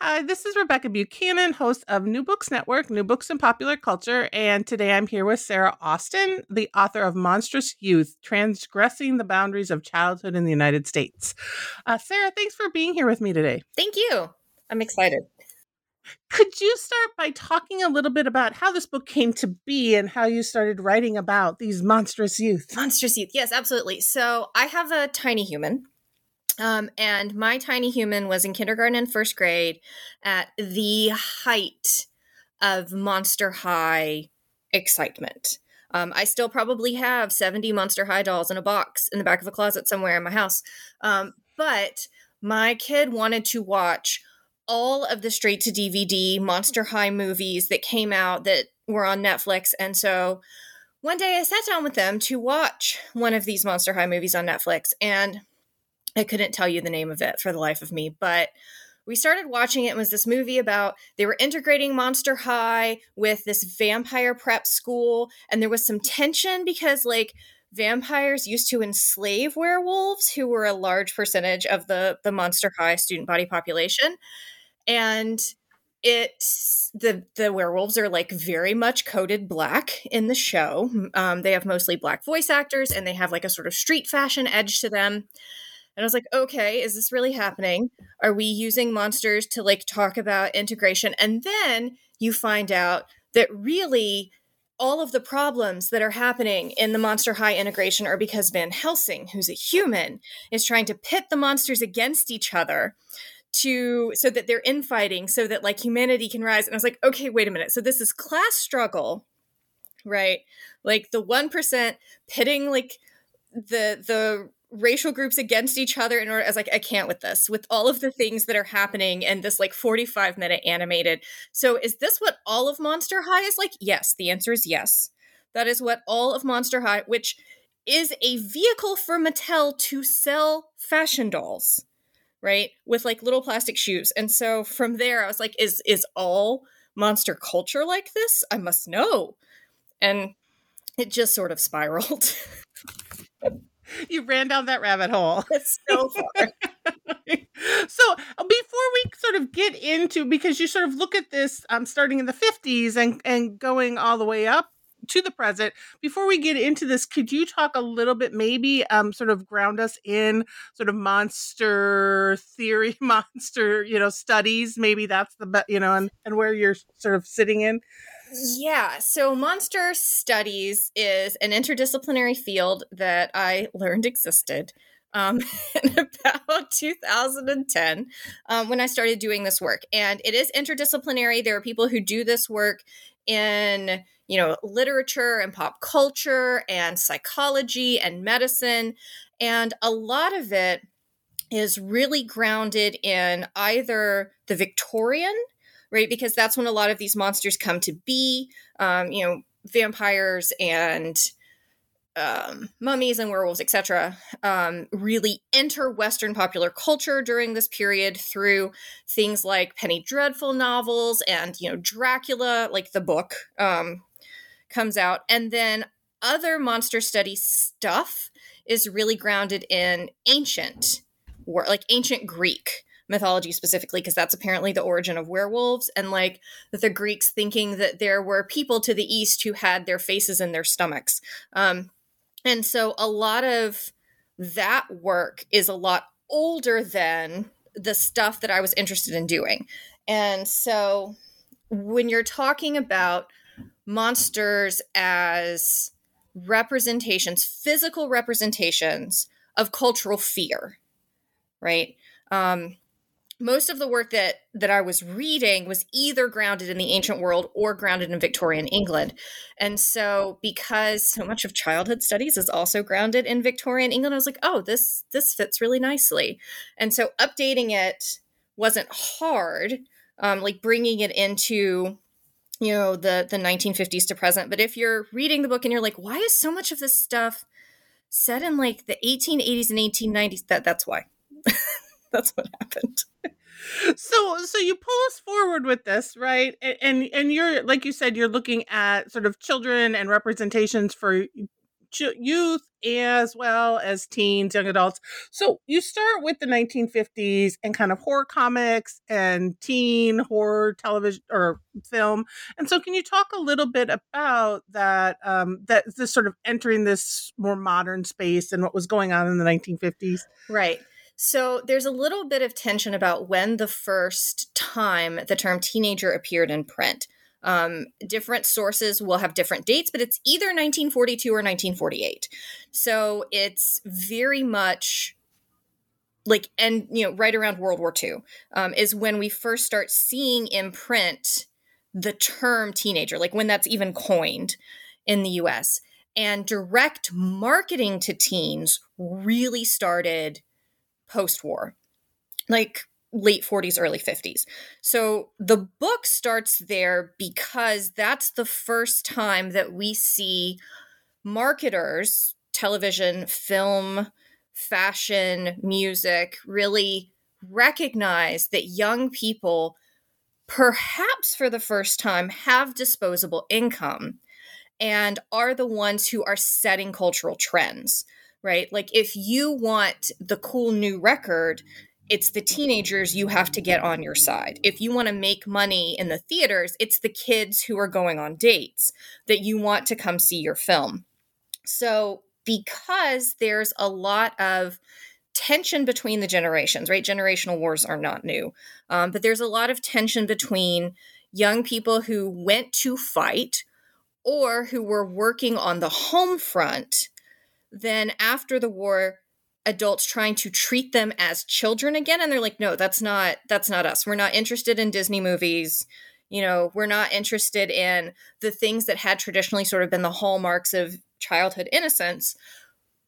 Hi, this is Rebecca Buchanan, host of New Books Network, New Books in Popular Culture, and today I'm here with Sarah Austin, the author of Monstrous Youth Transgressing the Boundaries of Childhood in the United States. Uh, Sarah, thanks for being here with me today. Thank you. I'm excited. Could you start by talking a little bit about how this book came to be and how you started writing about these monstrous youth? Monstrous youth. Yes, absolutely. So I have a tiny human um, and my tiny human was in kindergarten and first grade at the height of Monster High excitement. Um, I still probably have 70 Monster High dolls in a box in the back of a closet somewhere in my house. Um, but my kid wanted to watch all of the straight to DVD Monster High movies that came out that were on Netflix. And so one day I sat down with them to watch one of these Monster High movies on Netflix. And I couldn't tell you the name of it for the life of me, but we started watching it. it was this movie about they were integrating Monster High with this vampire prep school, and there was some tension because like vampires used to enslave werewolves, who were a large percentage of the the Monster High student body population, and it the the werewolves are like very much coded black in the show. Um, they have mostly black voice actors, and they have like a sort of street fashion edge to them and I was like, okay, is this really happening? Are we using monsters to like talk about integration? And then you find out that really all of the problems that are happening in the Monster High integration are because Van Helsing, who's a human, is trying to pit the monsters against each other to so that they're infighting so that like humanity can rise and i was like okay wait a minute so this is class struggle right like the 1% pitting like the the racial groups against each other in order as like I can't with this with all of the things that are happening in this like 45 minute animated. So is this what all of Monster High is like? Yes, the answer is yes. That is what all of Monster High which is a vehicle for Mattel to sell fashion dolls, right? With like little plastic shoes. And so from there I was like is is all monster culture like this? I must know. And it just sort of spiraled. you ran down that rabbit hole. It's so far. so uh, before we sort of get into because you sort of look at this um, starting in the 50s and and going all the way up to the present before we get into this could you talk a little bit maybe um sort of ground us in sort of monster theory monster you know studies maybe that's the you know and, and where you're sort of sitting in yeah, so monster studies is an interdisciplinary field that I learned existed um, in about 2010 um, when I started doing this work. And it is interdisciplinary. There are people who do this work in you know literature and pop culture and psychology and medicine and a lot of it is really grounded in either the victorian right? Because that's when a lot of these monsters come to be. Um, you know, vampires and um, mummies and werewolves, etc., um, really enter Western popular culture during this period through things like Penny Dreadful novels and you know Dracula, like the book, um, comes out, and then other monster study stuff is really grounded in ancient, like ancient Greek mythology specifically because that's apparently the origin of werewolves and like the greeks thinking that there were people to the east who had their faces in their stomachs um, and so a lot of that work is a lot older than the stuff that i was interested in doing and so when you're talking about monsters as representations, physical representations of cultural fear, right? Um, most of the work that that I was reading was either grounded in the ancient world or grounded in Victorian England. And so because so much of childhood studies is also grounded in Victorian England, I was like, "Oh, this this fits really nicely." And so updating it wasn't hard, um, like bringing it into you know the the 1950s to present. But if you're reading the book and you're like, "Why is so much of this stuff set in like the 1880s and 1890s?" That that's why. that's what happened. So so you pull us forward with this right? And and you're like you said you're looking at sort of children and representations for youth as well as teens young adults. So you start with the 1950s and kind of horror comics and teen horror television or film. And so can you talk a little bit about that um that this sort of entering this more modern space and what was going on in the 1950s right so there's a little bit of tension about when the first time the term teenager appeared in print. Um, different sources will have different dates, but it's either 1942 or 1948. So it's very much like, and you know, right around World War II um, is when we first start seeing in print the term teenager, like when that's even coined in the US. And direct marketing to teens really started post war, like late 40s, early 50s. So the book starts there because that's the first time that we see marketers, television, film, fashion, music really recognize that young people, perhaps for the first time, have disposable income and are the ones who are setting cultural trends right? Like if you want the cool new record, it's the teenagers you have to get on your side. If you want to make money in the theaters, it's the kids who are going on dates that you want to come see your film. So, because there's a lot of tension between the generations, right? Generational wars are not new, um, but there's a lot of tension between young people who went to fight or who were working on the home front then after the war adults trying to treat them as children again and they're like no that's not that's not us. We're not interested in disney movies. You know we're not interested in the things that had traditionally sort of been the hallmarks of childhood innocence.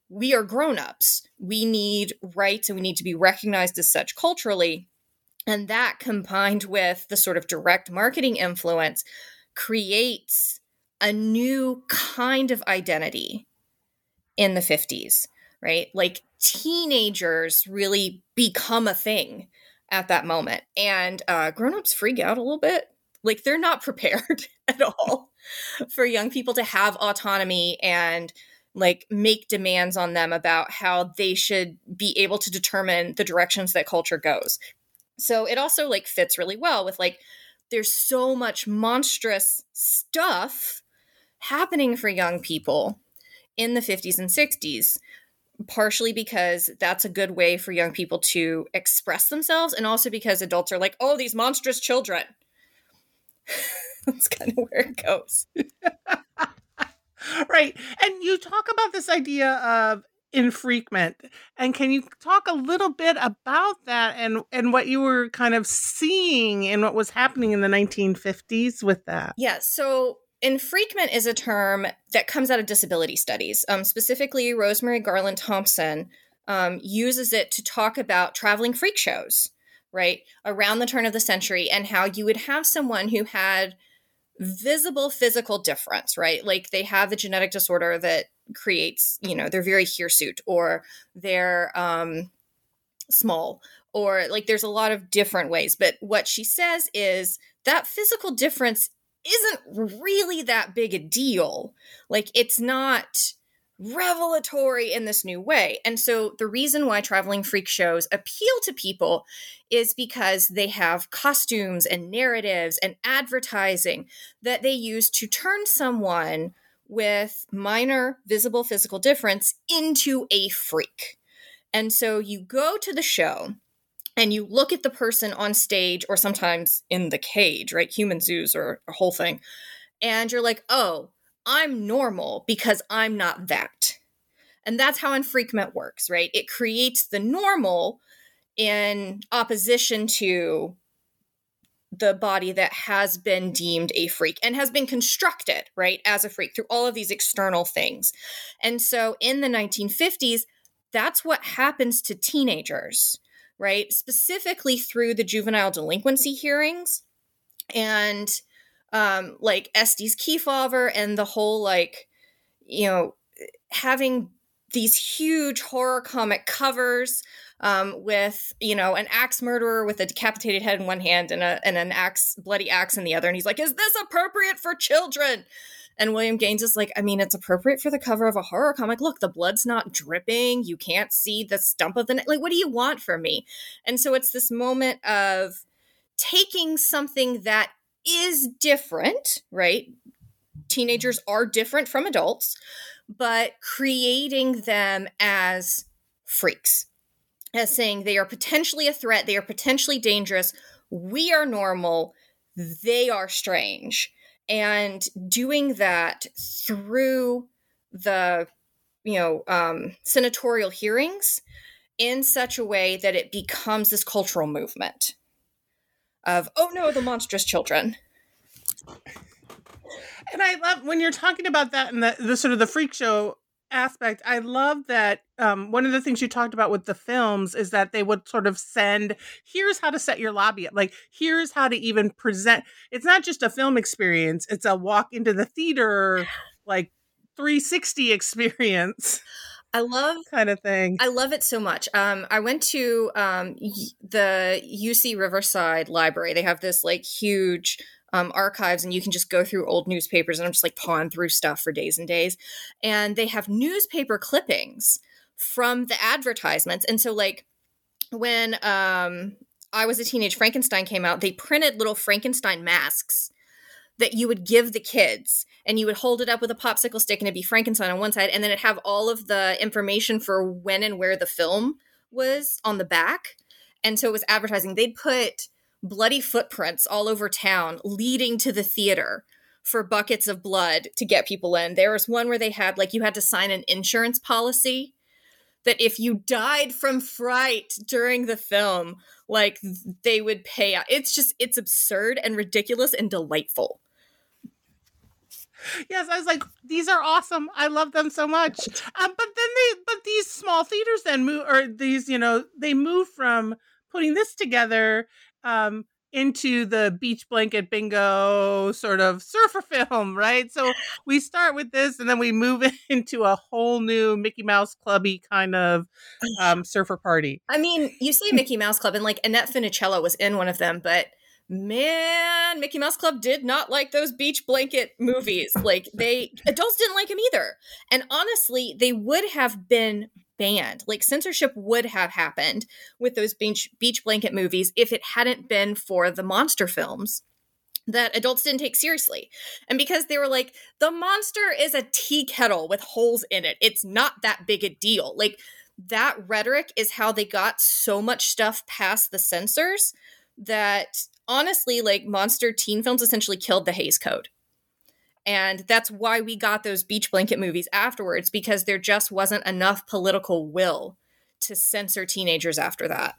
We are grown-ups. We need rights and we need to be recognized as such culturally. And that combined with the sort of direct marketing influence creates a new kind of identity in the 50s, right? Like teenagers really become a thing at that moment. And uh, grown-ups freak out a little bit. Like they're not prepared at all for young people to have autonomy and like make demands on them about how they should be able to determine the directions that culture goes. So it also like fits really well with like there's so much monstrous stuff happening for young people in the 50s and 60s partially because that's a good way for young people to express themselves and also because adults are like oh these monstrous children. That's kind of where it goes. Right. And you talk about this idea of enfreakment and can you talk a little bit about that and and what you were kind of seeing and what was happening in the 1950s with that? Yeah so enfreakment is a term that comes out of disability studies. Um, specifically, Rosemary Garland Thomson um, uses it to talk about traveling freak shows, right, around the turn of the century, and how you would have someone who had visible physical difference, right? Like they have a genetic disorder that creates, you know, they're very hirsute or they're um, small or like there's a lot of different ways. But what she says is that physical difference isn't really that big a deal. Like it's not revelatory in this new way. And so the reason why traveling freak shows appeal to people is because they have costumes and narratives and advertising that they use to turn someone with minor visible physical difference into a freak. And so you go to the show and you look at the person on stage or sometimes in the cage, right? Human zoos or a whole thing. And you're like, oh, I'm normal because I'm not that. And that's how enfreakment works, right? It creates the normal in opposition to the body that has been deemed a freak and has been constructed, right, as a freak through all of these external things. And so in the 1950s, that's what happens to teenagers, right? Specifically through the juvenile delinquency hearings and um, like Estes Kefauver and the whole, like, you know, having these huge horror comic covers um, with you know an axe murderer with a decapitated head in one hand and, a, and an axe bloody axe in the other and he's like is this appropriate for children and william gaines is like i mean it's appropriate for the cover of a horror comic. Look the blood's not dripping. You can't see the stump of the neck like what do you want from me? And so it's this moment of taking something that is different right? Teenagers are different from adults but creating them as freaks as saying they are potentially a threat, they are potentially dangerous. We are normal, they are strange. And doing that through the, you know, um, senatorial hearings in such a way that it becomes this cultural movement of, oh no, the monstrous children. And I love when you're talking about that and the, the sort of the freak show aspect. I love that um, one of the things you talked about with the films is that they would sort of send here's how to set your lobby up. Like, here's how to even present. It's not just a film experience, it's a walk into the theater, like 360 experience. I love kind of thing. I love it so much. Um, I went to um, the UC Riverside Library. They have this like huge um, archives and you can just go through old newspapers and I'm just like pawing through stuff for days and days. And they have newspaper clippings from the advertisements. And so like when um, I was a teenage Frankenstein came out, they printed little Frankenstein masks that you would give the kids and you would hold it up with a popsicle stick and it'd be Frankenstein on one side and then it'd have all of the information for when and where the film was on the back. And so it was advertising. They'd put bloody footprints all over town leading to the theater for buckets of blood to get people in. There was one where they had like you had to sign an insurance policy that if you died from fright during the film, like they would pay out. It's just it's absurd and ridiculous and delightful. Yes, I was like, these are awesome. I love them so much. Um, but then they, but these small theaters then move, or these, you know, they move from putting this together um, into the beach blanket bingo sort of surfer film, right? So we start with this and then we move into a whole new Mickey Mouse clubby kind of um, surfer party. I mean, you say Mickey Mouse Club and like Annette Funicello was in one of them, but man, Mickey Mouse Club did not like those beach blanket movies. Like they adults didn't like them either. And honestly, they would have been banned. Like censorship would have happened with those beach beach blanket movies if it hadn't been for the monster films that adults didn't take seriously. And because they were like, the monster is a tea kettle with holes in it. It's not that big a deal. Like that rhetoric is how they got so much stuff past the censors that honestly, like monster teen films essentially killed the Hays Code. And that's why we got those beach blanket movies afterwards, because there just wasn't enough political will to censor teenagers after that.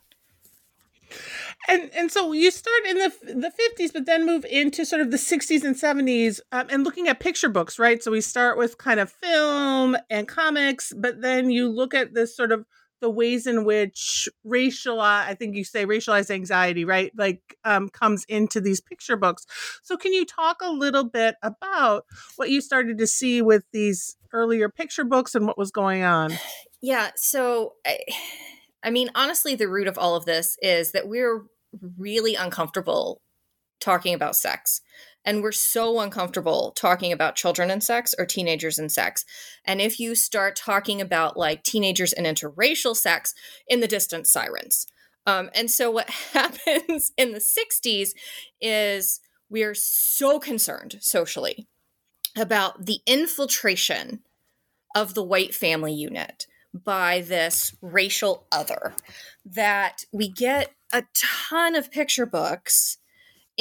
And and so you start in the the fifties, but then move into sort of the sixties and seventies, um, and looking at picture books, right? So we start with kind of film and comics, but then you look at this sort of the ways in which racial i think you say racialized anxiety right like um, comes into these picture books. So can you talk a little bit about what you started to see with these earlier picture books and what was going on? Yeah so I, I mean honestly the root of all of this is that we're really uncomfortable talking about sex and we're so uncomfortable talking about children and sex or teenagers and sex. And if you start talking about like teenagers and interracial sex, in the distance sirens. Um, and so what happens in the 60s is we are so concerned socially about the infiltration of the white family unit by this racial other that we get a ton of picture books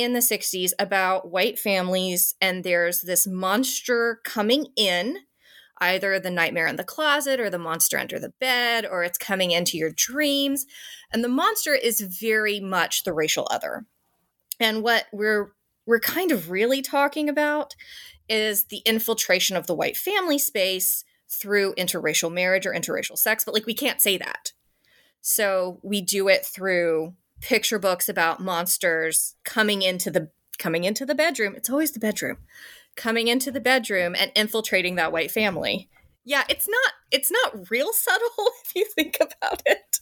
in the 60s about white families and there's this monster coming in either the nightmare in the closet or the monster under the bed or it's coming into your dreams. And the monster is very much the racial other. And what we're we're kind of really talking about is the infiltration of the white family space through interracial marriage or interracial sex but like we can't say that. So we do it through picture books about monsters coming into the coming into the bedroom it's always the bedroom coming into the bedroom and infiltrating that white family. Yeah, it's not it's not real subtle if you think about it.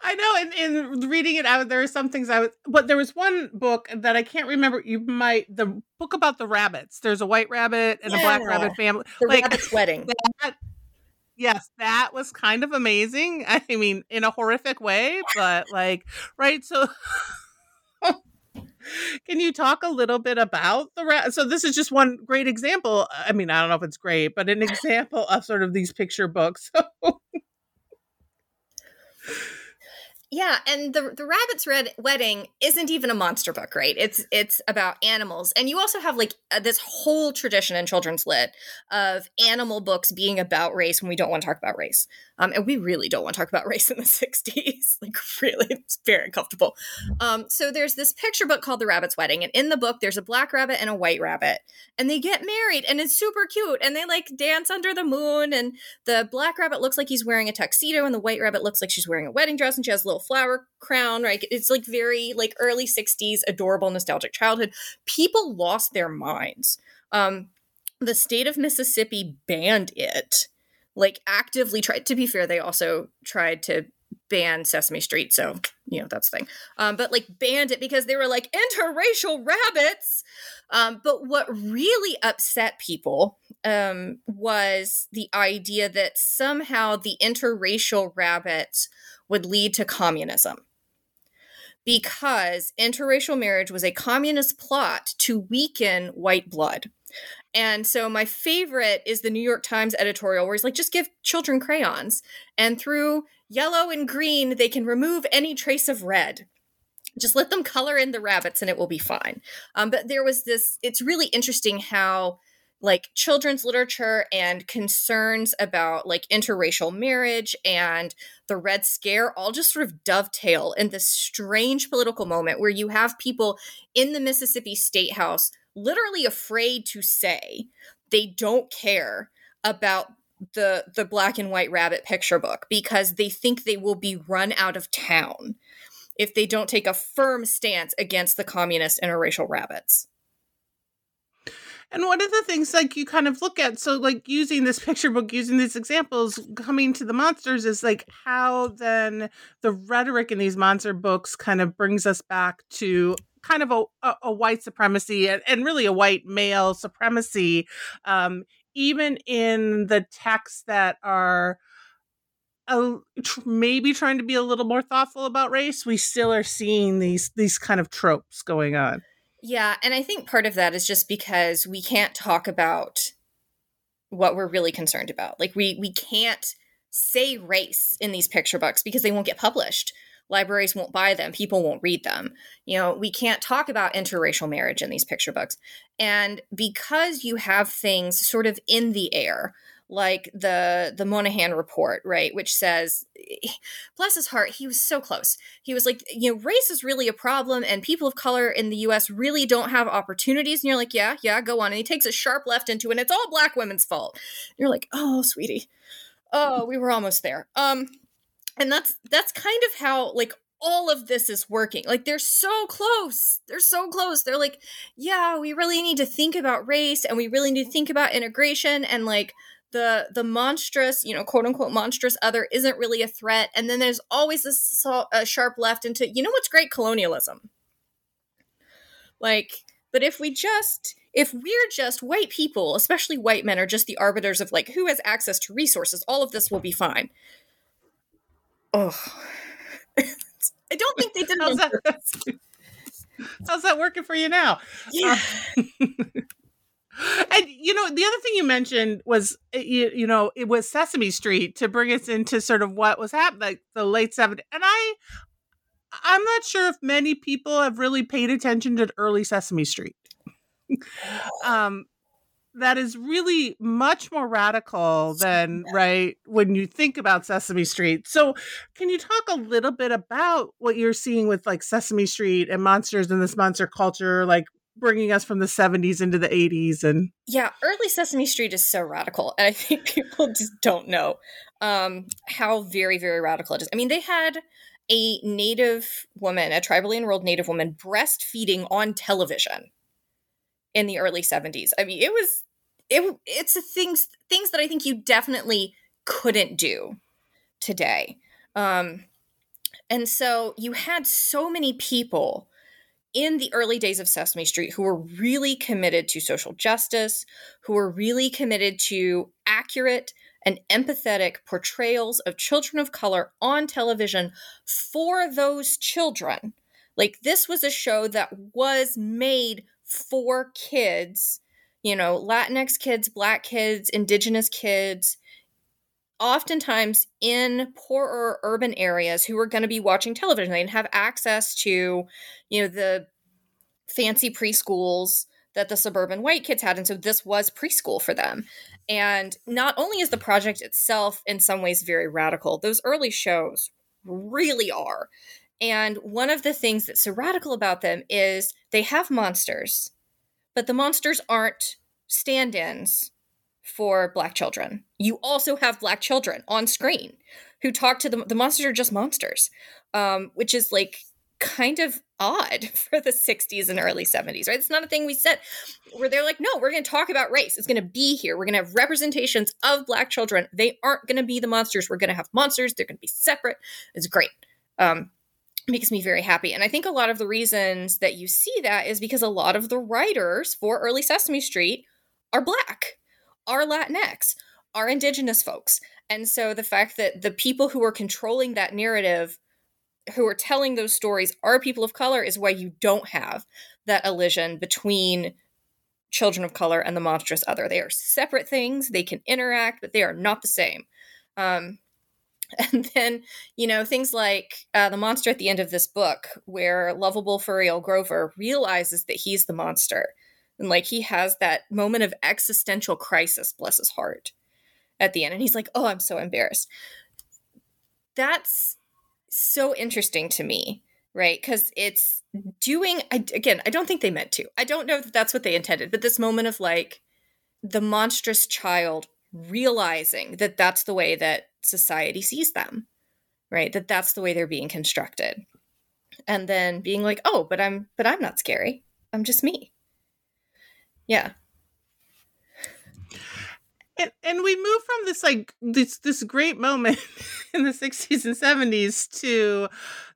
I know, and in reading it out, there are some things I was, but there was one book that I can't remember. You might the book about the rabbits. There's a white rabbit and yeah. a black rabbit family. The like, rabbit's wedding. That, yes, that was kind of amazing. I mean, in a horrific way, but like, right? So Can you talk a little bit about the rat? So this is just one great example. I mean, I don't know if it's great, but an example of sort of these picture books. Yeah, and the the rabbit's red wedding isn't even a monster book, right? It's it's about animals, and you also have like uh, this whole tradition in children's lit of animal books being about race when we don't want to talk about race, um, and we really don't want to talk about race in the '60s. like, really, it's very uncomfortable. Um, so there's this picture book called The Rabbit's Wedding, and in the book there's a black rabbit and a white rabbit, and they get married, and it's super cute, and they like dance under the moon, and the black rabbit looks like he's wearing a tuxedo, and the white rabbit looks like she's wearing a wedding dress, and she has little flower crown, right? It's like very like early 60s, adorable, nostalgic childhood. People lost their minds. Um, the state of Mississippi banned it, like actively tried. To be fair, they also tried to ban Sesame Street, so you know that's the thing. Um, but like banned it because they were like interracial rabbits. Um, but what really upset people um, was the idea that somehow the interracial rabbits would lead to communism because interracial marriage was a communist plot to weaken white blood. And so my favorite is the New York Times editorial where he's like, just give children crayons. And through yellow and green, they can remove any trace of red. Just let them color in the rabbits and it will be fine. Um, but there was this, it's really interesting how like children's literature and concerns about like interracial marriage and the Red Scare all just sort of dovetail in this strange political moment where you have people in the Mississippi State House literally afraid to say they don't care about the the black and white rabbit picture book because they think they will be run out of town if they don't take a firm stance against the communist interracial rabbits. And one of the things like you kind of look at, so like using this picture book, using these examples, coming to the monsters is like how then the rhetoric in these monster books kind of brings us back to kind of a, a, a white supremacy and, and, really a white male supremacy, um, even in the texts that are a, tr- maybe trying to be a little more thoughtful about race, we still are seeing these these kind of tropes going on. Yeah, and I think part of that is just because we can't talk about what we're really concerned about. Like we we can't say race in these picture books because they won't get published. Libraries won't buy them, people won't read them. You know, we can't talk about interracial marriage in these picture books. And because you have things sort of in the air, like the the Moynihan report, right, which says bless his heart, he was so close. He was like, you know, race is really a problem and people of color in the US really don't have opportunities. And you're like, yeah, yeah, go on. And he takes a sharp left into and it's all black women's fault. And you're like, oh, sweetie. Oh, we were almost there. Um and that's that's kind of how like all of this is working. Like they're so close. They're so close. They're like, yeah, we really need to think about race and we really need to think about integration and like the the monstrous, you know, quote unquote monstrous other isn't really a threat, and then there's always this uh, sharp left into you know what's great colonialism. Like, but if we just if we're just white people, especially white men, are just the arbiters of like who has access to resources, all of this will be fine. Oh, I don't think they did. how's, that, how's that working for you now? Yeah. Uh, and you know the other thing you mentioned was eh, you, you know it was sesame street to bring us into sort of what was happening like the late 70s and i i'm not sure if many people have really paid attention to early sesame street um that is really much more radical than right when you think about Sesame Street. So, can you talk a little bit about what you're seeing with like Sesame Street and monsters and this monster culture, like bringing us from the 70s into the 80s and yeah early sesame street is so radical and i think people just don't know um, how very very radical it is i mean they had a native woman a tribally enrolled native woman breastfeeding on television in the early 70s. I mean, it was it it's things things that I think you definitely couldn't do today. Um and so you had so many people in the early days of Sesame Street who were really committed to social justice, who were really committed to accurate and empathetic portrayals of children of color on television for those children. Like, this was a show that was made for kids, you know, Latinx kids, black kids, indigenous kids, oftentimes in poorer urban areas who were going to be watching television. They didn't have access to, you know, the fancy preschools that the suburban white kids had. And so this was preschool for them. And not only is the project itself in some ways very radical, those early shows really are. And one of the things that's so radical about them is they have monsters, but the monsters aren't stand ins for black children. You also have black children on screen who talk to them. The monsters are just monsters, um, which is like kind of odd for the 60s and early 70s, right? It's not a thing we said where they're like, no, we're going to talk about race. It's going to be here. We're going to have representations of black children. They aren't going to be the monsters. We're going to have monsters. They're going to be separate. It's great. Um, makes me very happy. And I think a lot of the reasons that you see that is because a lot of the writers for early Sesame Street are black, are Latinx, are indigenous folks. And so the fact that the people who are controlling that narrative, who are telling those stories, are people of color is why you don't have that elision between children of color and the monstrous other. They are separate things, they can interact, but they are not the same. Um, And then, you know, things like uh, the monster at the end of this book, where lovable Furiel Grover realizes that he's the monster. And like he has that moment of existential crisis, bless his heart, at the end. And he's like, oh, I'm so embarrassed. That's so interesting to me, right? Because it's doing, I, again, I don't think they meant to. I don't know that that's what they intended, but this moment of like the monstrous child realizing that that's the way that society sees them right that that's the way they're being constructed and then being like oh but i'm but i'm not scary i'm just me yeah and, and we move from this like this this great moment in the 60s and 70s to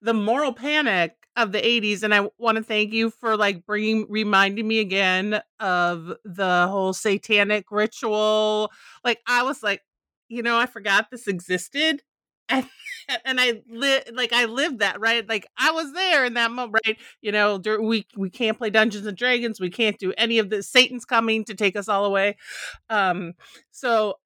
the moral panic of the 80s and i want to thank you for like bringing reminding me again of the whole satanic ritual like i was like you know, I forgot this existed. And, and I like I lived that right. Like I was there in that moment, right? You know, we we can't play Dungeons and Dragons. We can't do any of this. Satan's coming to take us all away. Um, so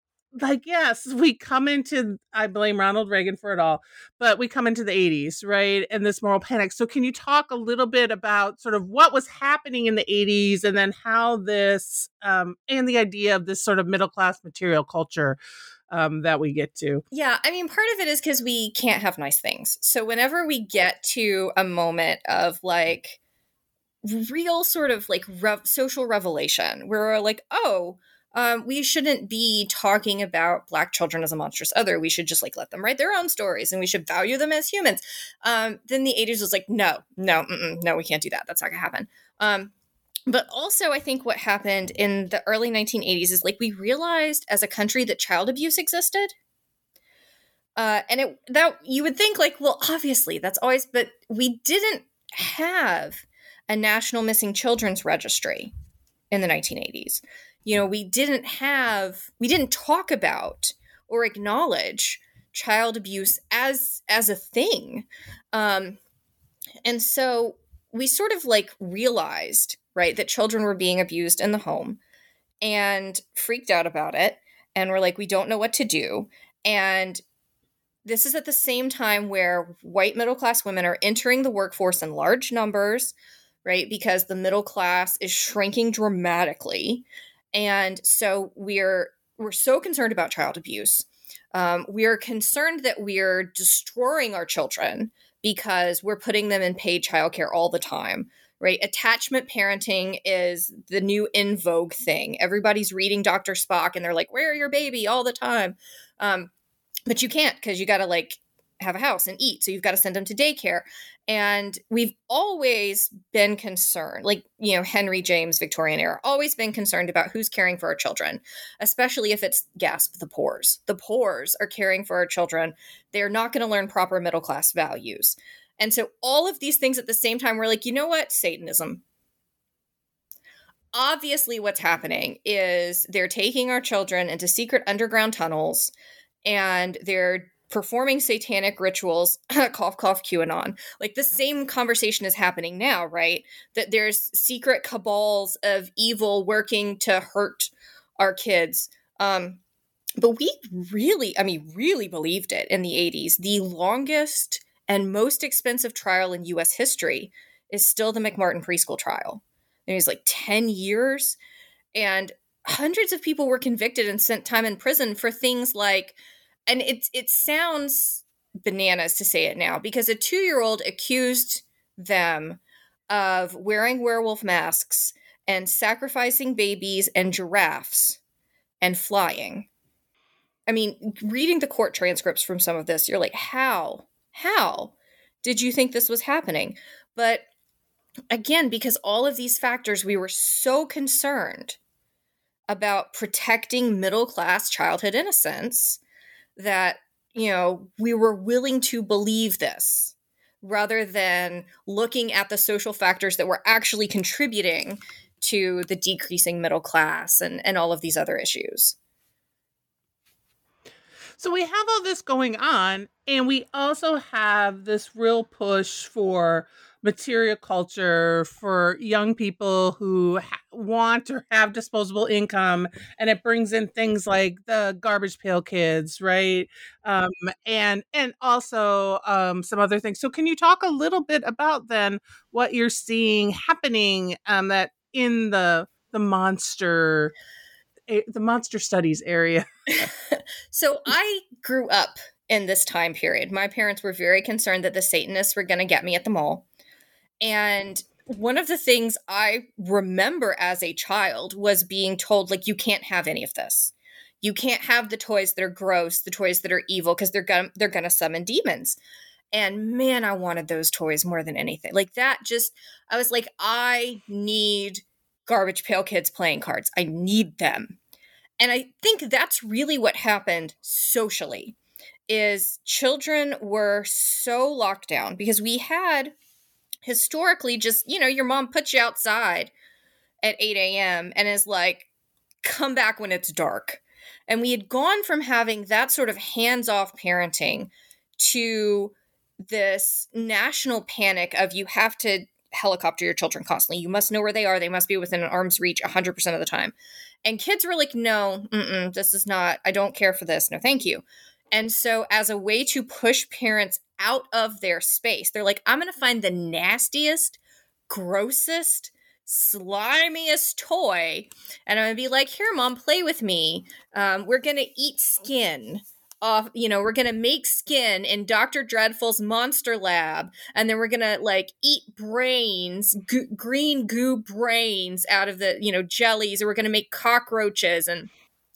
like yes we come into i blame ronald reagan for it all but we come into the 80s right and this moral panic so can you talk a little bit about sort of what was happening in the 80s and then how this um, and the idea of this sort of middle class material culture um, that we get to. Yeah, I mean, part of it is because we can't have nice things. So whenever we get to a moment of like real sort of like rev- social revelation, where we're like, oh, um, we shouldn't be talking about black children as a monstrous other. We should just like let them write their own stories and we should value them as humans. Um, then the 80s was like, no, no, no, we can't do that. That's not gonna happen. Um, but also, I think what happened in the early 1980s is like we realized as a country that child abuse existed. Uh, and it that you would think like, well, obviously that's always, but we didn't have a national missing children's registry in the 1980s. You know, we didn't have, we didn't talk about or acknowledge child abuse as as a thing, um, and so we sort of like realized right? That children were being abused in the home. and freaked out about it. And we're like, we don't know what to do. And this is at the same time where white middle class women are entering the workforce in large numbers, right? Because the middle class is shrinking dramatically. And so we're we're so concerned about child abuse. Um, we are concerned that we're destroying our children because we're putting them in paid childcare all the time right? Attachment parenting is the new in vogue thing. Everybody's reading Dr. Spock and they're like, Where are your baby all the time? Um, but you can't because you got to like have a house and eat. So you've got to send them to daycare. And we've always been concerned, like, you know, Henry James, Victorian era, always been concerned about who's caring for our children, especially if it's gasp the poors. The poors are caring for our children. They're not going to learn proper middle class values. And so all of these things at the same time, we're like, you know what? Satanism. Obviously, what's happening is they're taking our children into secret underground tunnels and they're performing satanic rituals, cough, cough, QAnon. Like the same conversation is happening now, right? That there's secret cabals of evil working to hurt our kids. Um, but we really, I mean, really believed it in the 80s. The longest and most expensive trial in US history is still the McMartin preschool trial. It was like 10 years, and hundreds of people were convicted and sent time in prison for things like, and it, it sounds bananas to say it now because a two year old accused them of wearing werewolf masks and sacrificing babies and giraffes and flying. I mean, reading the court transcripts from some of this, you're like, how? How did you think this was happening? But again, because all of these factors, we were so concerned about protecting middle class childhood innocence that, you know, we were willing to believe this rather than looking at the social factors that were actually contributing to the decreasing middle class and, and all of these other issues. So we have all this going on, and we also have this real push for material culture for young people who ha- want to have disposable income and it brings in things like the garbage pail kids right? Um, and and also um, some other things. So can you talk a little bit about then what you're seeing happening um, that in the the monster the monster studies area. so I grew up in this time period. My parents were very concerned that the Satanists were going to get me at the mall. And one of the things I remember as a child was being told, like, you can't have any of this. You can't have the toys that are gross, the toys that are evil, because they're gonna they're gonna summon demons. And man, I wanted those toys more than anything. Like that just I was like, I need garbage pail kids playing cards. I need them. And I think that's really what happened socially is children were so locked down because we had historically just, you know, your mom puts you outside at 8 a.m. and is like, come back when it's dark. And we had gone from having that sort of hands off parenting to this national panic of you have to helicopter your children constantly. You must know where they are. They must be within an arm's reach 100% of the time. And kids were like, no, this is not, I don't care for this. No, thank you. And so, as a way to push parents out of their space, they're like, I'm going to find the nastiest, grossest, slimiest toy. And I'm going to be like, here, mom, play with me. Um, we're going to eat skin off you know we're gonna make skin in dr dreadful's monster lab and then we're gonna like eat brains green goo brains out of the you know jellies or we're gonna make cockroaches and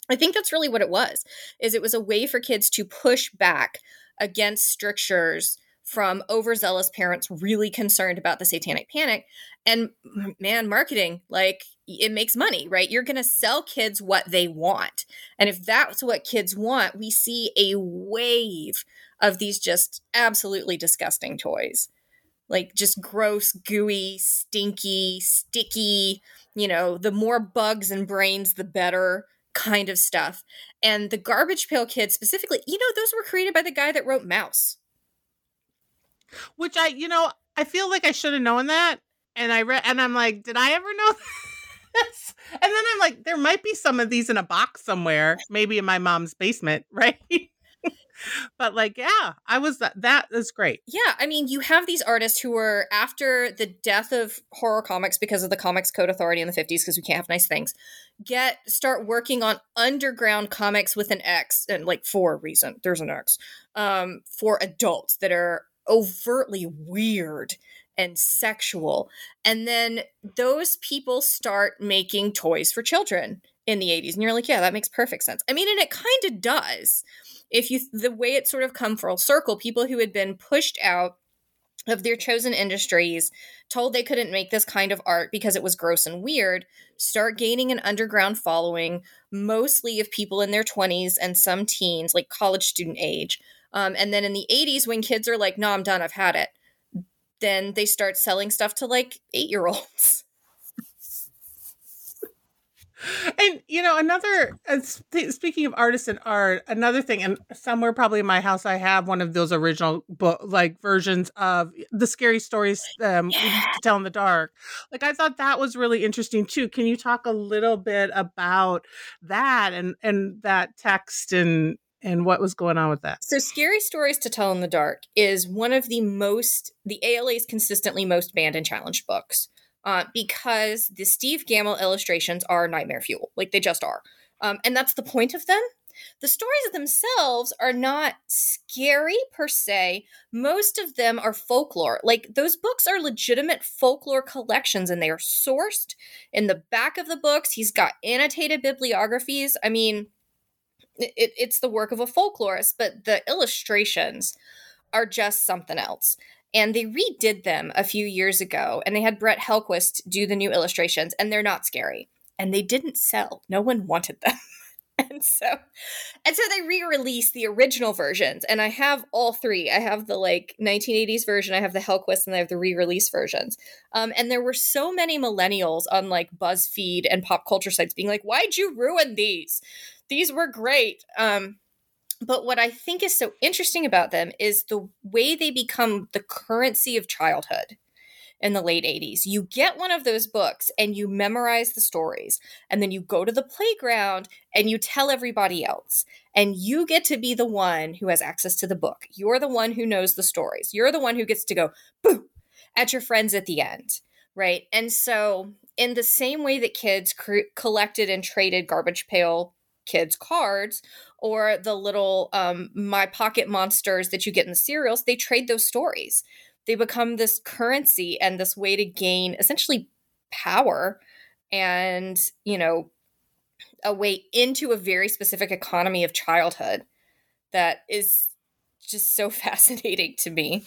i think that's really what it was is it was a way for kids to push back against strictures from overzealous parents really concerned about the satanic panic. And man marketing like it makes money right? You're going to sell kids what they want. And if that's what kids want we see a wave of these just absolutely disgusting toys. Like just gross gooey stinky sticky you know the more bugs and brains the better kind of stuff. And the garbage pail kids specifically you know those were created by the guy that wrote Maus which I, you know, I feel like I should have known that. And I read, and I'm like, did I ever know? yes. And then I'm like, there might be some of these in a box somewhere, maybe in my mom's basement, right? but like, yeah, I was that. That is great. Yeah, I mean, you have these artists who were after the death of horror comics because of the Comics Code Authority in the 50s, because we can't have nice things, get start working on underground comics with an X, and like for a reason, there's an X, um, for adults that are overtly weird and sexual. And then those people start making toys for children in the 80s. And you're like, yeah, that makes perfect sense. I mean, and it kind of does if you the way it sort of come full circle, people who had been pushed out of their chosen industries, told they couldn't make this kind of art because it was gross and weird, start gaining an underground following, mostly of people in their 20s and some teens, like college student age. Um, and then in the 80s, when kids are like, no, I'm done, I've had it, then they start selling stuff to like eight year olds. and you know another uh, sp- speaking of artists and art another thing and somewhere probably in my house i have one of those original book like versions of the scary stories um yeah. to tell in the dark like i thought that was really interesting too can you talk a little bit about that and and that text and and what was going on with that so scary stories to tell in the dark is one of the most the ala's consistently most banned and challenged books uh, because the Steve Gammell illustrations are nightmare fuel. Like they just are. Um, and that's the point of them. The stories themselves are not scary per se. Most of them are folklore. Like those books are legitimate folklore collections and they are sourced. In the back of the books, he's got annotated bibliographies. I mean, it, it's the work of a folklorist, but the illustrations are just something else. And they redid them a few years ago and they had Brett Helquist do the new illustrations and they're not scary. And they didn't sell. No one wanted them. And so and so they re-released the original versions and i have all three. I have the like 1980s version i have the Helquist and i have the re-release versions. Um, and there were so many millennials on like buzzfeed and pop culture sites being like why'd you ruin these these were great um, but what I think is so interesting about them is the way they become the currency of childhood in the late 80s. You get one of those books and you memorize the stories, and then you go to the playground and you tell everybody else. And you get to be the one who has access to the book. You're the one who knows the stories. You're the one who gets to go, boo, at your friends at the end. Right. And so, in the same way that kids cr- collected and traded garbage pail kids cards or the little um, my pocket monsters that you get in the cereals they trade those stories. They become this currency and this way to gain essentially power and you know a way into a very specific economy of childhood that is just so fascinating to me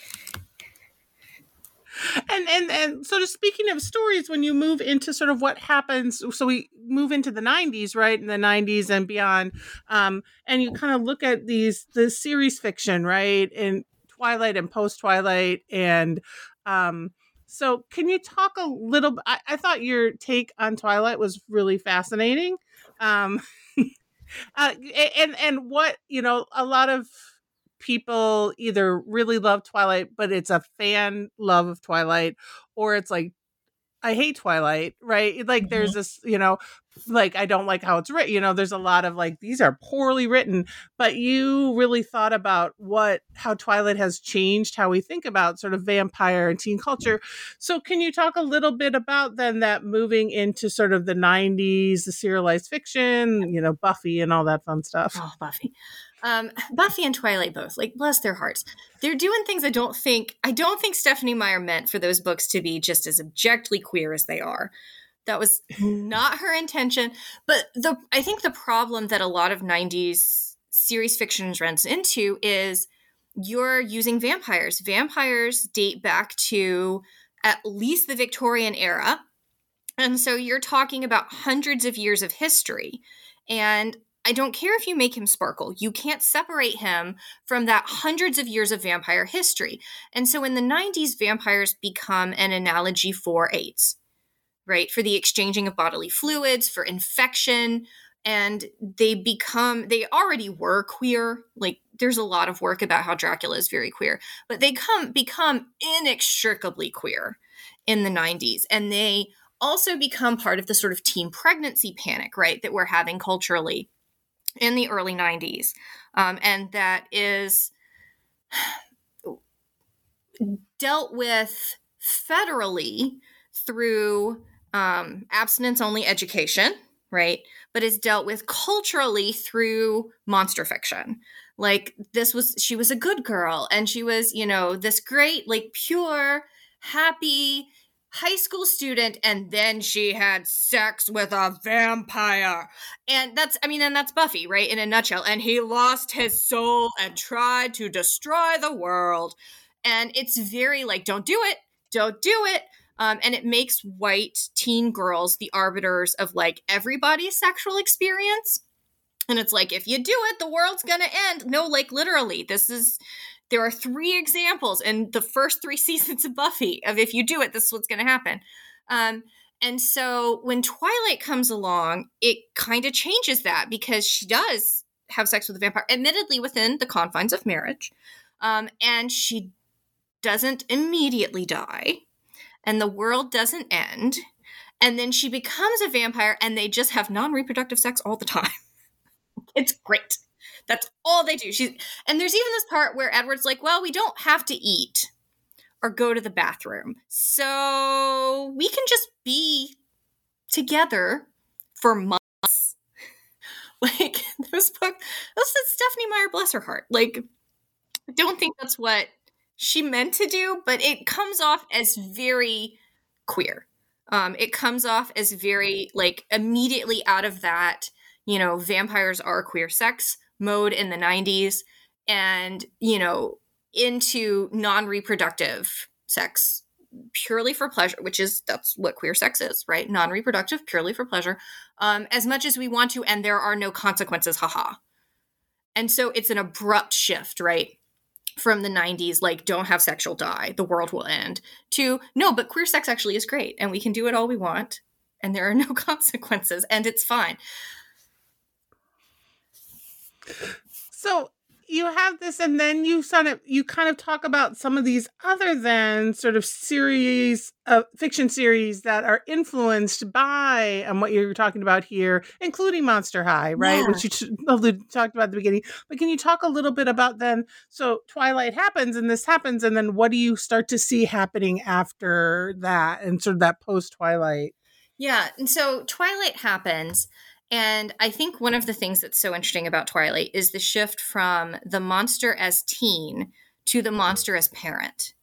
and and and so just speaking of stories when you move into sort of what happens so we move into the 90s right in the 90s and beyond um and you kind of look at these the series fiction right in twilight and post twilight and um so can you talk a little I, I thought your take on twilight was really fascinating um uh, and and what you know a lot of people either really love Twilight, but it's a fan love of Twilight, or it's like I hate Twilight, right? Like mm-hmm. there's this, you know, like I don't like how it's written. You know, there's a lot of like these are poorly written, but you really thought about what how Twilight has changed how we think about sort of vampire and teen culture. So can you talk a little bit about then that moving into sort of the 90s, the serialized fiction, you know, Buffy and all that fun stuff. Oh, Buffy. Um, Buffy and Twilight both, like bless their hearts. They're doing things I don't think I don't think Stephenie Meyer meant for those books to be just as objectively queer as they are. That was not her intention. But the I think the problem that a lot of 90s series fiction runs into is you're using vampires. Vampires date back to at least the Victorian era. And so you're talking about hundreds of years of history. And I don't care if you make him sparkle. You can't separate him from that hundreds of years of vampire history. And so in the 90s, vampires become an analogy for AIDS, right? For the exchanging of bodily fluids, for infection. And they become, they already were queer. Like there's a lot of work about how Dracula is very queer, but they come become inextricably queer in the 90s. And they also become part of the sort of teen pregnancy panic, right, that we're having culturally in the early 90s. Um, and that is dealt with federally through um, abstinence only education, right? But is dealt with culturally through monster fiction. Like this was, she was a good girl and she was, you know, this great, like pure, happy, high school student and then she had sex with a vampire. And that's I mean and that's Buffy, right? In a nutshell. And he lost his soul and tried to destroy the world. And it's very like don't do it. Don't do it. Um, and it makes white teen girls the arbiters of like everybody's sexual experience. And it's like, if you do it, the world's gonna end. No, like literally, this is there are three examples in the first three seasons of Buffy of if you do it, this is what's going to happen. Um, and so when Twilight comes along, it kind of changes that because she does have sex with a vampire, admittedly within the confines of marriage. Um, and she doesn't immediately die, and the world doesn't end. And then she becomes a vampire, and they just have non reproductive sex all the time. it's great. That's all they do. She's and there's even this part where Edward's like, "Well, we don't have to eat or go to the bathroom. So we can just be together for months." like those book those said Stephenie Meyer, bless her heart. Like I don't think that's what she meant to do, but it comes off as very queer. Um, it comes off as very like immediately out of that, you know, vampires are queer sex mode in the 90s and, you know, into non reproductive sex purely for pleasure, which is that's what queer sex is, right? Non reproductive, purely for pleasure, um, as much as we want to, and there are no consequences, haha. And so it's an abrupt shift, right? From the 90s, like, don't have sexual die, the world will end, to no, but queer sex actually is great, and we can do it all we want, and there are no consequences, and it's fine. So you have this, and then you sort of you kind of talk about some of these other than sort of series of fiction series that are influenced by um, what you're talking about here, including Monster High, right? Yeah. Which you t- talked about at the beginning. But can you talk a little bit about then? So Twilight happens, and this happens, and then what do you start to see happening after that, and sort of that post Twilight? Yeah, and so Twilight happens and I think one of the things that's so interesting about Twilight is the shift from the monster as teen to the monster as parent.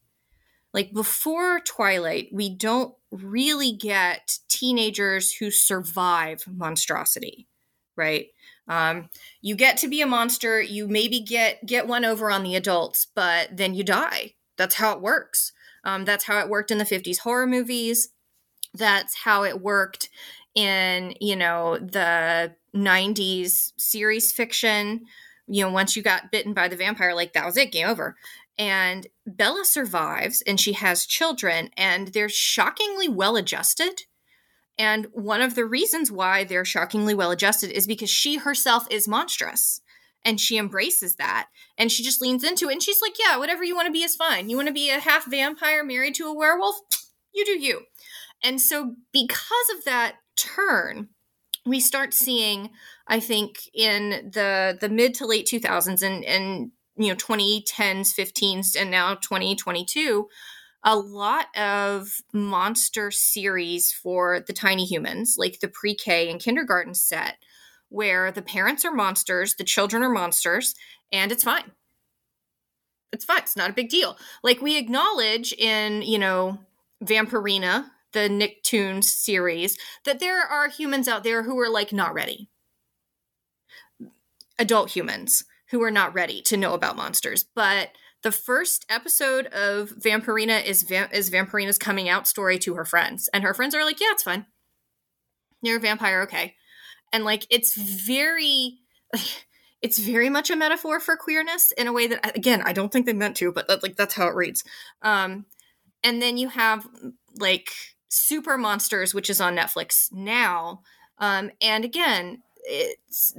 Like before Twilight, we don't really get teenagers who survive monstrosity, right? Um, you get to be a monster, you maybe get get one over on the adults, but then you die. That's how it works. Um, that's how it worked in the 50s horror movies. That's how it worked in you know the 90s series fiction you know once you got bitten by the vampire like that was it game over. And bella survives and she has children and they're shockingly well adjusted and one of the reasons why they're shockingly well adjusted is because she herself is monstrous and she embraces that and she just leans into it and she's like yeah whatever you want to be is fine. You want to be a half vampire married to a werewolf? You do you. And so because of that turn, we start seeing, I think, in the the mid to late 2000s and and you know 2010s, 15s, and now 2022, a lot of monster series for the tiny humans, like the pre-K and kindergarten set, where the parents are monsters, the children are monsters, and it's fine. It's fine. It's not a big deal. Like we acknowledge in, you know, Vampirina, the Nicktoons series that there are humans out there who are like not ready. Adult humans who are not ready to know about monsters. But the first episode of Vampirina is Va- is Vampirina's coming out story to her friends, and her friends are like, "Yeah, it's fine. You're a vampire, okay." And like, it's very, it's very much a metaphor for queerness in a way that, again, I don't think they meant to, but like that's how it reads. Um, and then you have like Super Monsters, which is on Netflix now. Um, and again, it's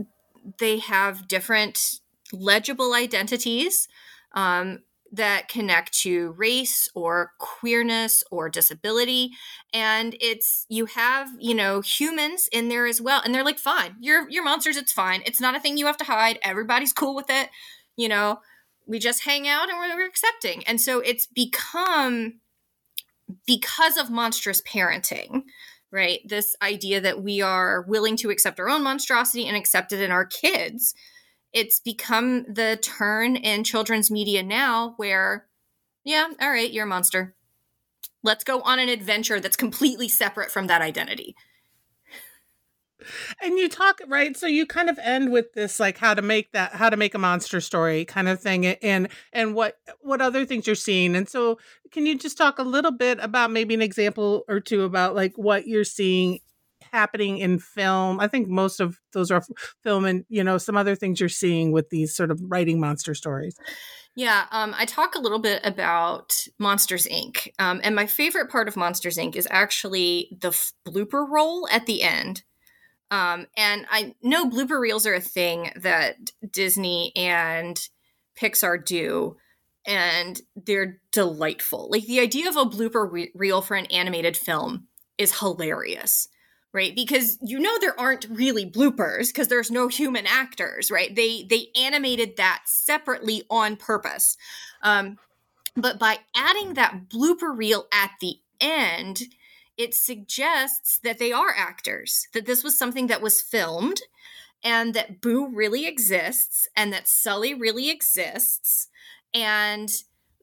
they have different legible identities. Um, that connect to race or queerness or disability and it's you have you know humans in there as well and they're like fine you're you're monsters it's fine it's not a thing you have to hide everybody's cool with it you know we just hang out and we're, we're accepting and so it's become because of monstrous parenting right this idea that we are willing to accept our own monstrosity and accept it in our kids it's become the turn in children's media now where, yeah, all right, you're a monster. Let's go on an adventure that's completely separate from that identity. And you talk right, so you kind of end with this like how to make that how to make a monster story kind of thing and and what what other things you're seeing. And so can you just talk a little bit about maybe an example or two about like what you're seeing happening in film. I think most of those are film and, you know, some other things you're seeing with these sort of writing monster stories. Yeah, um, I talk a little bit about Monsters Inc. Um, and my favorite part of Monsters Inc. is actually the f- blooper roll at the end. Um, and I know blooper reels are a thing that Disney and Pixar do, and they're delightful. Like the idea of a blooper re- reel for an animated film is hilarious right? Because you know there aren't really bloopers because there's no human actors right? They they animated that separately on purpose. Um, but by adding that blooper reel at the end it suggests that they are actors that this was something that was filmed and that boo really exists and that sully really exists and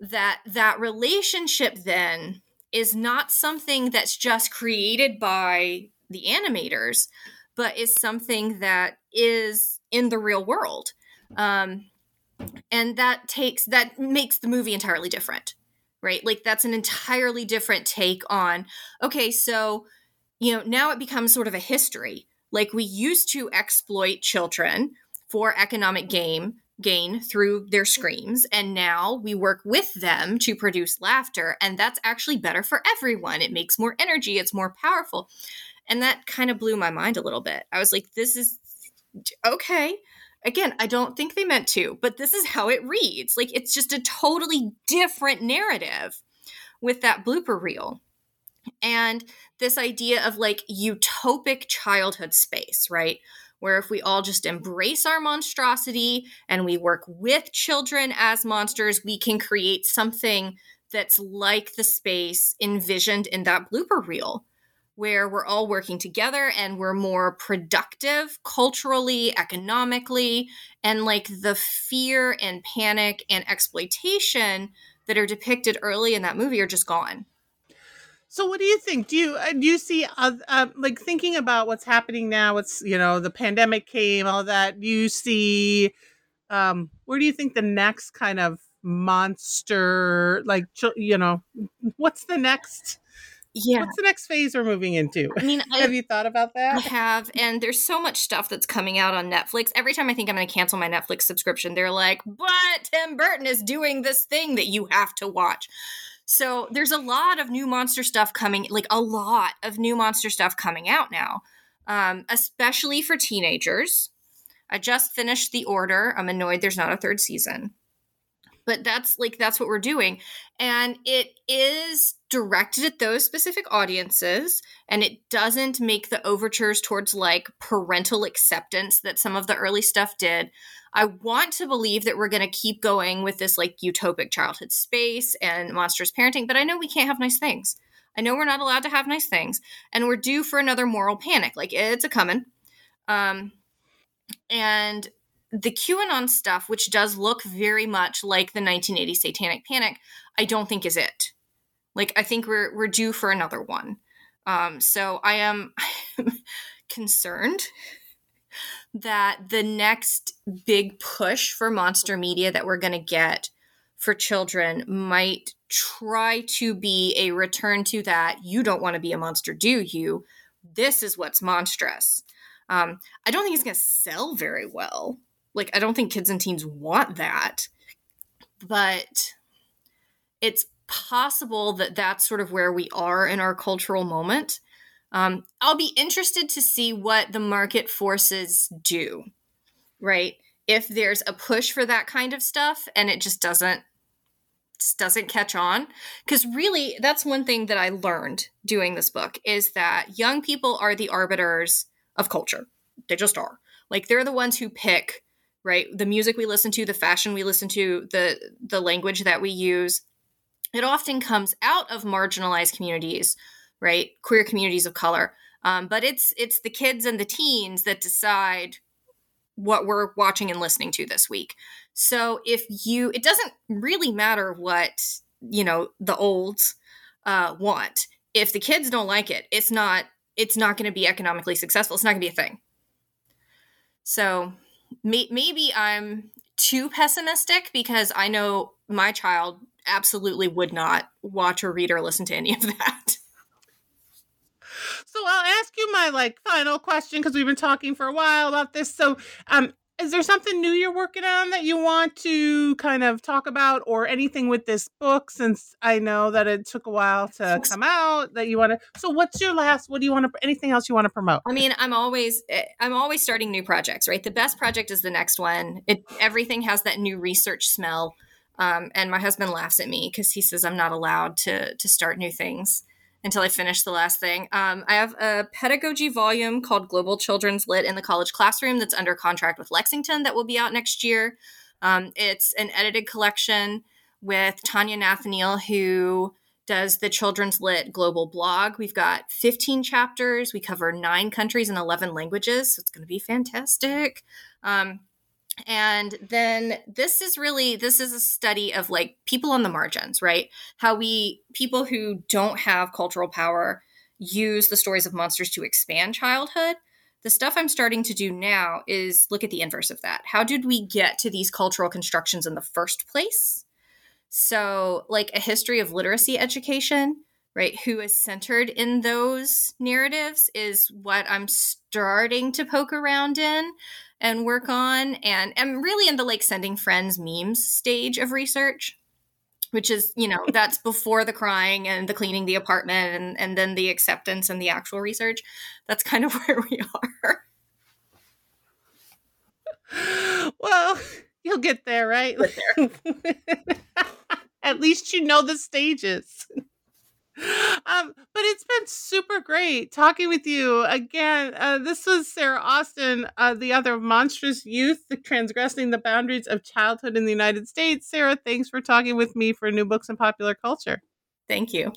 that that relationship then is not something that's just created by the animators, but is something that is in the real world. Um, and that takes that makes the movie entirely different, right? Like that's an entirely different take on. Okay, so you know now it becomes sort of a history. Like we used to exploit children for economic gain gain through their screams and now we work with them to produce laughter and that's actually better for everyone it makes more energy it's more powerful and that kind of blew my mind a little bit. I was like, this is okay. Again, I don't think they meant to, but this is how it reads. Like, it's just a totally different narrative with that blooper reel. And this idea of like utopic childhood space, right? Where if we all just embrace our monstrosity and we work with children as monsters, we can create something that's like the space envisioned in that blooper reel where we're all working together and we're more productive culturally, economically, and like the fear and panic and exploitation that are depicted early in that movie are just gone. So, what do you think? Do you uh, do you see uh, uh, like thinking about what's happening now? It's you know the pandemic came, all that. Do you see um, where do you think the next kind of monster, like you know, what's the next? Yeah. What's the next phase we're moving into? I mean have I, you thought about that? I have and there's so much stuff that's coming out on netflix. Every time i think i'm going to cancel my netflix subscription they're like but tim burton is doing this thing that you have to watch. So there's a lot of new monster stuff coming like a lot of new monster stuff coming out now um, especially for teenagers. I just finished the order. I'm annoyed there's not a third season. But that's like that's what we're doing and it is directed at those specific audiences and it doesn't make the overtures towards like parental acceptance that some of the early stuff did. I want to believe that we're going to keep going with this like utopic childhood space and monstrous parenting but i know we can't have nice things. I know we're not allowed to have nice things and we're due for another moral panic. Like it's a coming. Um and the QAnon stuff, which does look very much like the 1980 Satanic Panic, I don't think is it. Like I think we're we're due for another one. Um, so I am concerned that the next big push for monster media that we're going to get for children might try to be a return to that. You don't want to be a monster, do you? This is what's monstrous. Um, I don't think it's going to sell very well like I don't think kids and teens want that. But it's possible that that's sort of where we are in our cultural moment. Um, I'll be interested to see what the market forces do, right? If there's a push for that kind of stuff and it just doesn't just doesn't catch on because really that's one thing that i learned doing this book is that young people are the arbiters of culture they just are like they're the ones who pick right the music we listen to the fashion we listen to the the language that we use it often comes out of marginalized communities right? Queer communities of color. Um, but it's it's the kids and the teens that decide what we're watching and listening to this week. So if you it doesn't really matter what you know the olds uh, want. If the kids don't like it it's not it's not going to be economically successful. It's not going to be a thing. So may- maybe i'm too pessimistic because i know my child absolutely would not watch or read or listen to any of that So I'll ask you my like final question because we've been talking for a while about this. So, um, is there something new you're working on that you want to kind of talk about, or anything with this book? Since I know that it took a while to come out, that you want to. So, what's your last? What do you want to? Anything else you want to promote? I mean, I'm always eh, I'm always starting new projects, right? The best project is the next one. It everything has that new research smell. Um, and my husband laughs at me because he says I'm not allowed to to start new things until I finish the last thing. Um, I have a pedagogy volume called Global Children's Lit in the College Classroom that's under contract with Lexington that will be out next year. Um, it's an edited collection with Tanya Nathaniel, who does the Children's Lit global blog. We've got 15 chapters. We cover nine countries and 11 languages. So it's going to be fantastic. Um, and then this is really this is a study of like people on the margins right? How we people who don't have cultural power use the stories of monsters to expand childhood. The stuff i'm starting to do now is look at the inverse of that. How did we get to these cultural constructions in the first place? So like a history of literacy education right? Who is centered in those narratives is what i'm starting to poke around in and work on and I'm really in the like sending friends memes stage of research which is you know that's before the crying and the cleaning the apartment and, and then the acceptance and the actual research. That's kind of where we are. Well you'll get there right? Get at least you know the stages um, but it's been super great talking with you again. Uh, this was Sarah Austin, uh, the other Monstrous Youth, transgressing the boundaries of childhood in the United States. Sarah, thanks for talking with me for New Books and Popular Culture. thank you